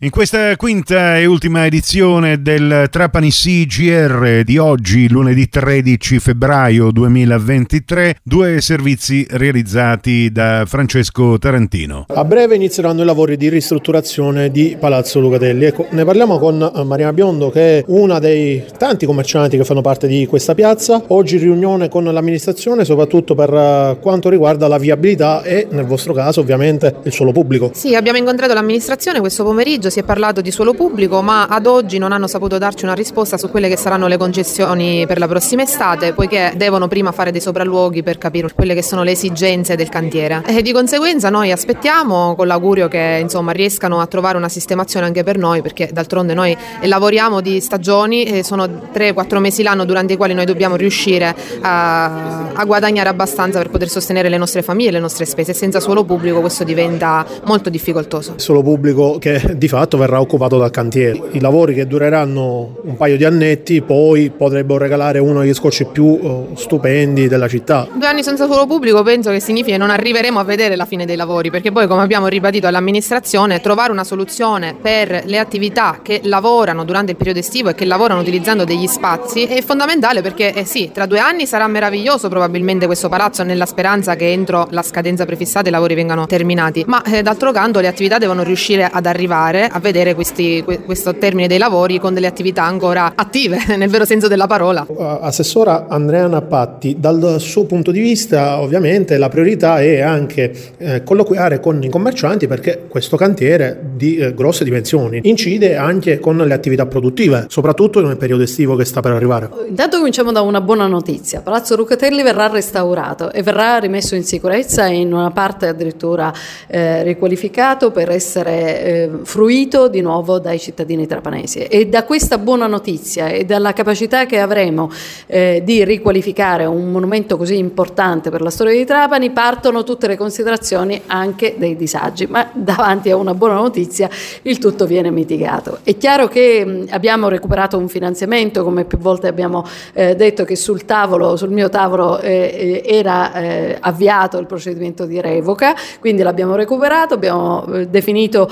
In questa quinta e ultima edizione del Trapani CGR di oggi, lunedì 13 febbraio 2023, due servizi realizzati da Francesco Tarantino. A breve inizieranno i lavori di ristrutturazione di Palazzo Lucatelli. Ecco, ne parliamo con eh, Marina Biondo che è una dei tanti commercianti che fanno parte di questa piazza. Oggi riunione con l'amministrazione soprattutto per eh, quanto riguarda la viabilità e nel vostro caso ovviamente il suolo pubblico. Sì, abbiamo incontrato l'amministrazione questo pomeriggio pomeriggio si è parlato di suolo pubblico, ma ad oggi non hanno saputo darci una risposta su quelle che saranno le concessioni per la prossima estate, poiché devono prima fare dei sopralluoghi per capire quelle che sono le esigenze del cantiere. E di conseguenza noi aspettiamo con l'augurio che insomma, riescano a trovare una sistemazione anche per noi, perché d'altronde noi lavoriamo di stagioni, sono 3-4 mesi l'anno durante i quali noi dobbiamo riuscire a, a guadagnare abbastanza per poter sostenere le nostre famiglie, le nostre spese. Senza suolo pubblico questo diventa molto difficoltoso. Suolo pubblico che di fatto fatto verrà occupato dal cantiere. I lavori che dureranno un paio di annetti poi potrebbero regalare uno degli scorci più uh, stupendi della città. Due anni senza suolo pubblico penso che significa che non arriveremo a vedere la fine dei lavori perché poi come abbiamo ribadito all'amministrazione trovare una soluzione per le attività che lavorano durante il periodo estivo e che lavorano utilizzando degli spazi è fondamentale perché eh sì, tra due anni sarà meraviglioso probabilmente questo palazzo nella speranza che entro la scadenza prefissata i lavori vengano terminati, ma eh, d'altro canto le attività devono riuscire ad arrivare a vedere questi, questo termine dei lavori con delle attività ancora attive, nel vero senso della parola. Assessora Andrea Patti, dal suo punto di vista ovviamente la priorità è anche eh, colloquiare con i commercianti perché questo cantiere di eh, grosse dimensioni incide anche con le attività produttive, soprattutto nel periodo estivo che sta per arrivare. Intanto cominciamo da una buona notizia, Palazzo Rucatelli verrà restaurato e verrà rimesso in sicurezza e in una parte addirittura eh, riqualificato per essere eh, fruito di nuovo dai cittadini trapanesi. E da questa buona notizia e dalla capacità che avremo eh, di riqualificare un monumento così importante per la storia di Trapani partono tutte le considerazioni anche dei disagi, ma davanti a una buona notizia il tutto viene mitigato. È chiaro che abbiamo recuperato un finanziamento, come più volte abbiamo eh, detto che sul tavolo, sul mio tavolo eh, eh era eh, avviato il procedimento di revoca, quindi l'abbiamo recuperato, abbiamo eh, definito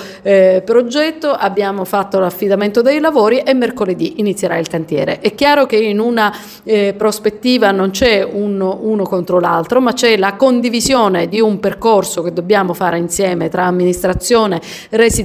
progetti progetto, abbiamo fatto l'affidamento dei lavori e mercoledì inizierà il cantiere. È chiaro che in una eh, prospettiva non c'è uno, uno contro l'altro, ma c'è la condivisione di un percorso che dobbiamo fare insieme tra amministrazione,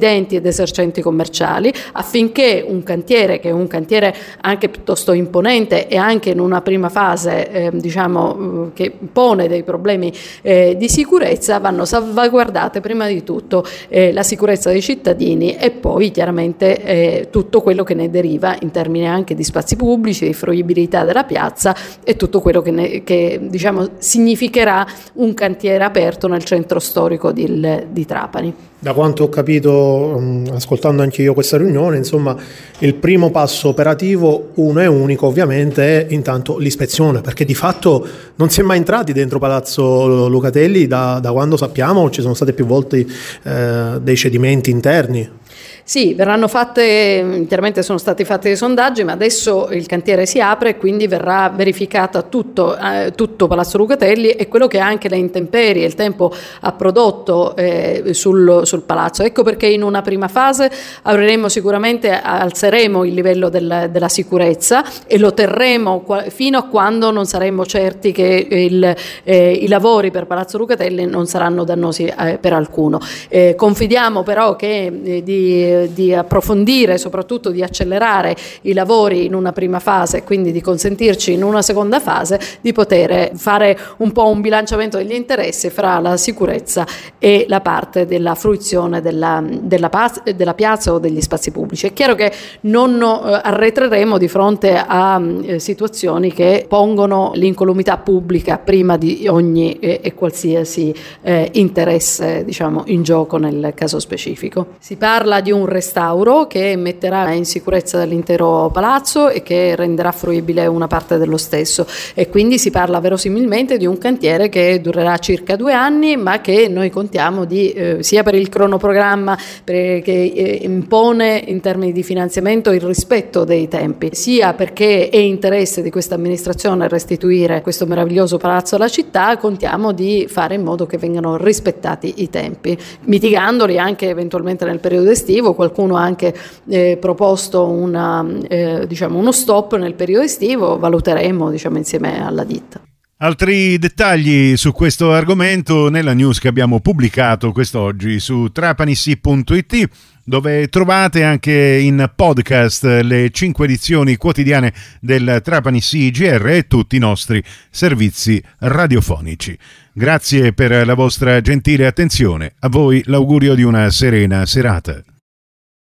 residenti ed esercenti commerciali affinché un cantiere, che è un cantiere anche piuttosto imponente e anche in una prima fase eh, diciamo, eh, che pone dei problemi eh, di sicurezza, vanno salvaguardate prima di tutto eh, la sicurezza dei cittadini e poi chiaramente eh, tutto quello che ne deriva in termini anche di spazi pubblici, di fruibilità della piazza e tutto quello che, ne, che diciamo, significherà un cantiere aperto nel centro storico di, di Trapani. Da quanto ho capito, mm, ascoltando anche io questa riunione, insomma, il primo passo operativo, uno e unico ovviamente, è intanto l'ispezione, perché di fatto non si è mai entrati dentro Palazzo Lucatelli da, da quando sappiamo ci sono stati più volte eh, dei cedimenti interni. Sì, verranno fatte, chiaramente sono stati fatti dei sondaggi, ma adesso il cantiere si apre e quindi verrà verificata tutto, eh, tutto Palazzo Lucatelli e quello che anche le intemperie, il tempo ha prodotto eh, sul, sul, palazzo. Ecco perché in una prima fase avremo sicuramente, alzeremo il livello del, della sicurezza e lo terremo fino a quando non saremo certi che il, eh, i lavori per Palazzo Lucatelli non saranno dannosi eh, per alcuno. Eh, confidiamo però che eh, di di approfondire, soprattutto di accelerare i lavori in una prima fase e quindi di consentirci in una seconda fase di poter fare un po' un bilanciamento degli interessi fra la sicurezza e la parte della fruizione della, della, della piazza o degli spazi pubblici. È chiaro che non eh, arretreremo di fronte a eh, situazioni che pongono l'incolumità pubblica prima di ogni e, e qualsiasi eh, interesse diciamo, in gioco nel caso specifico. Si parla di un restauro che metterà in sicurezza l'intero palazzo e che renderà fruibile una parte dello stesso. E quindi si parla verosimilmente di un cantiere che durerà circa due anni ma che noi contiamo di eh, sia per il cronoprogramma per, che eh, impone in termini di finanziamento il rispetto dei tempi sia perché è interesse di questa amministrazione restituire questo meraviglioso palazzo alla città contiamo di fare in modo che vengano rispettati i tempi mitigandoli anche eventualmente nel periodo estivo estivo, qualcuno ha anche eh, proposto una, eh, diciamo uno stop nel periodo estivo, valuteremo diciamo, insieme alla ditta. Altri dettagli su questo argomento nella news che abbiamo pubblicato quest'oggi su trapanissi.it dove trovate anche in podcast le cinque edizioni quotidiane del Trapani CGR e tutti i nostri servizi radiofonici. Grazie per la vostra gentile attenzione, a voi l'augurio di una serena serata.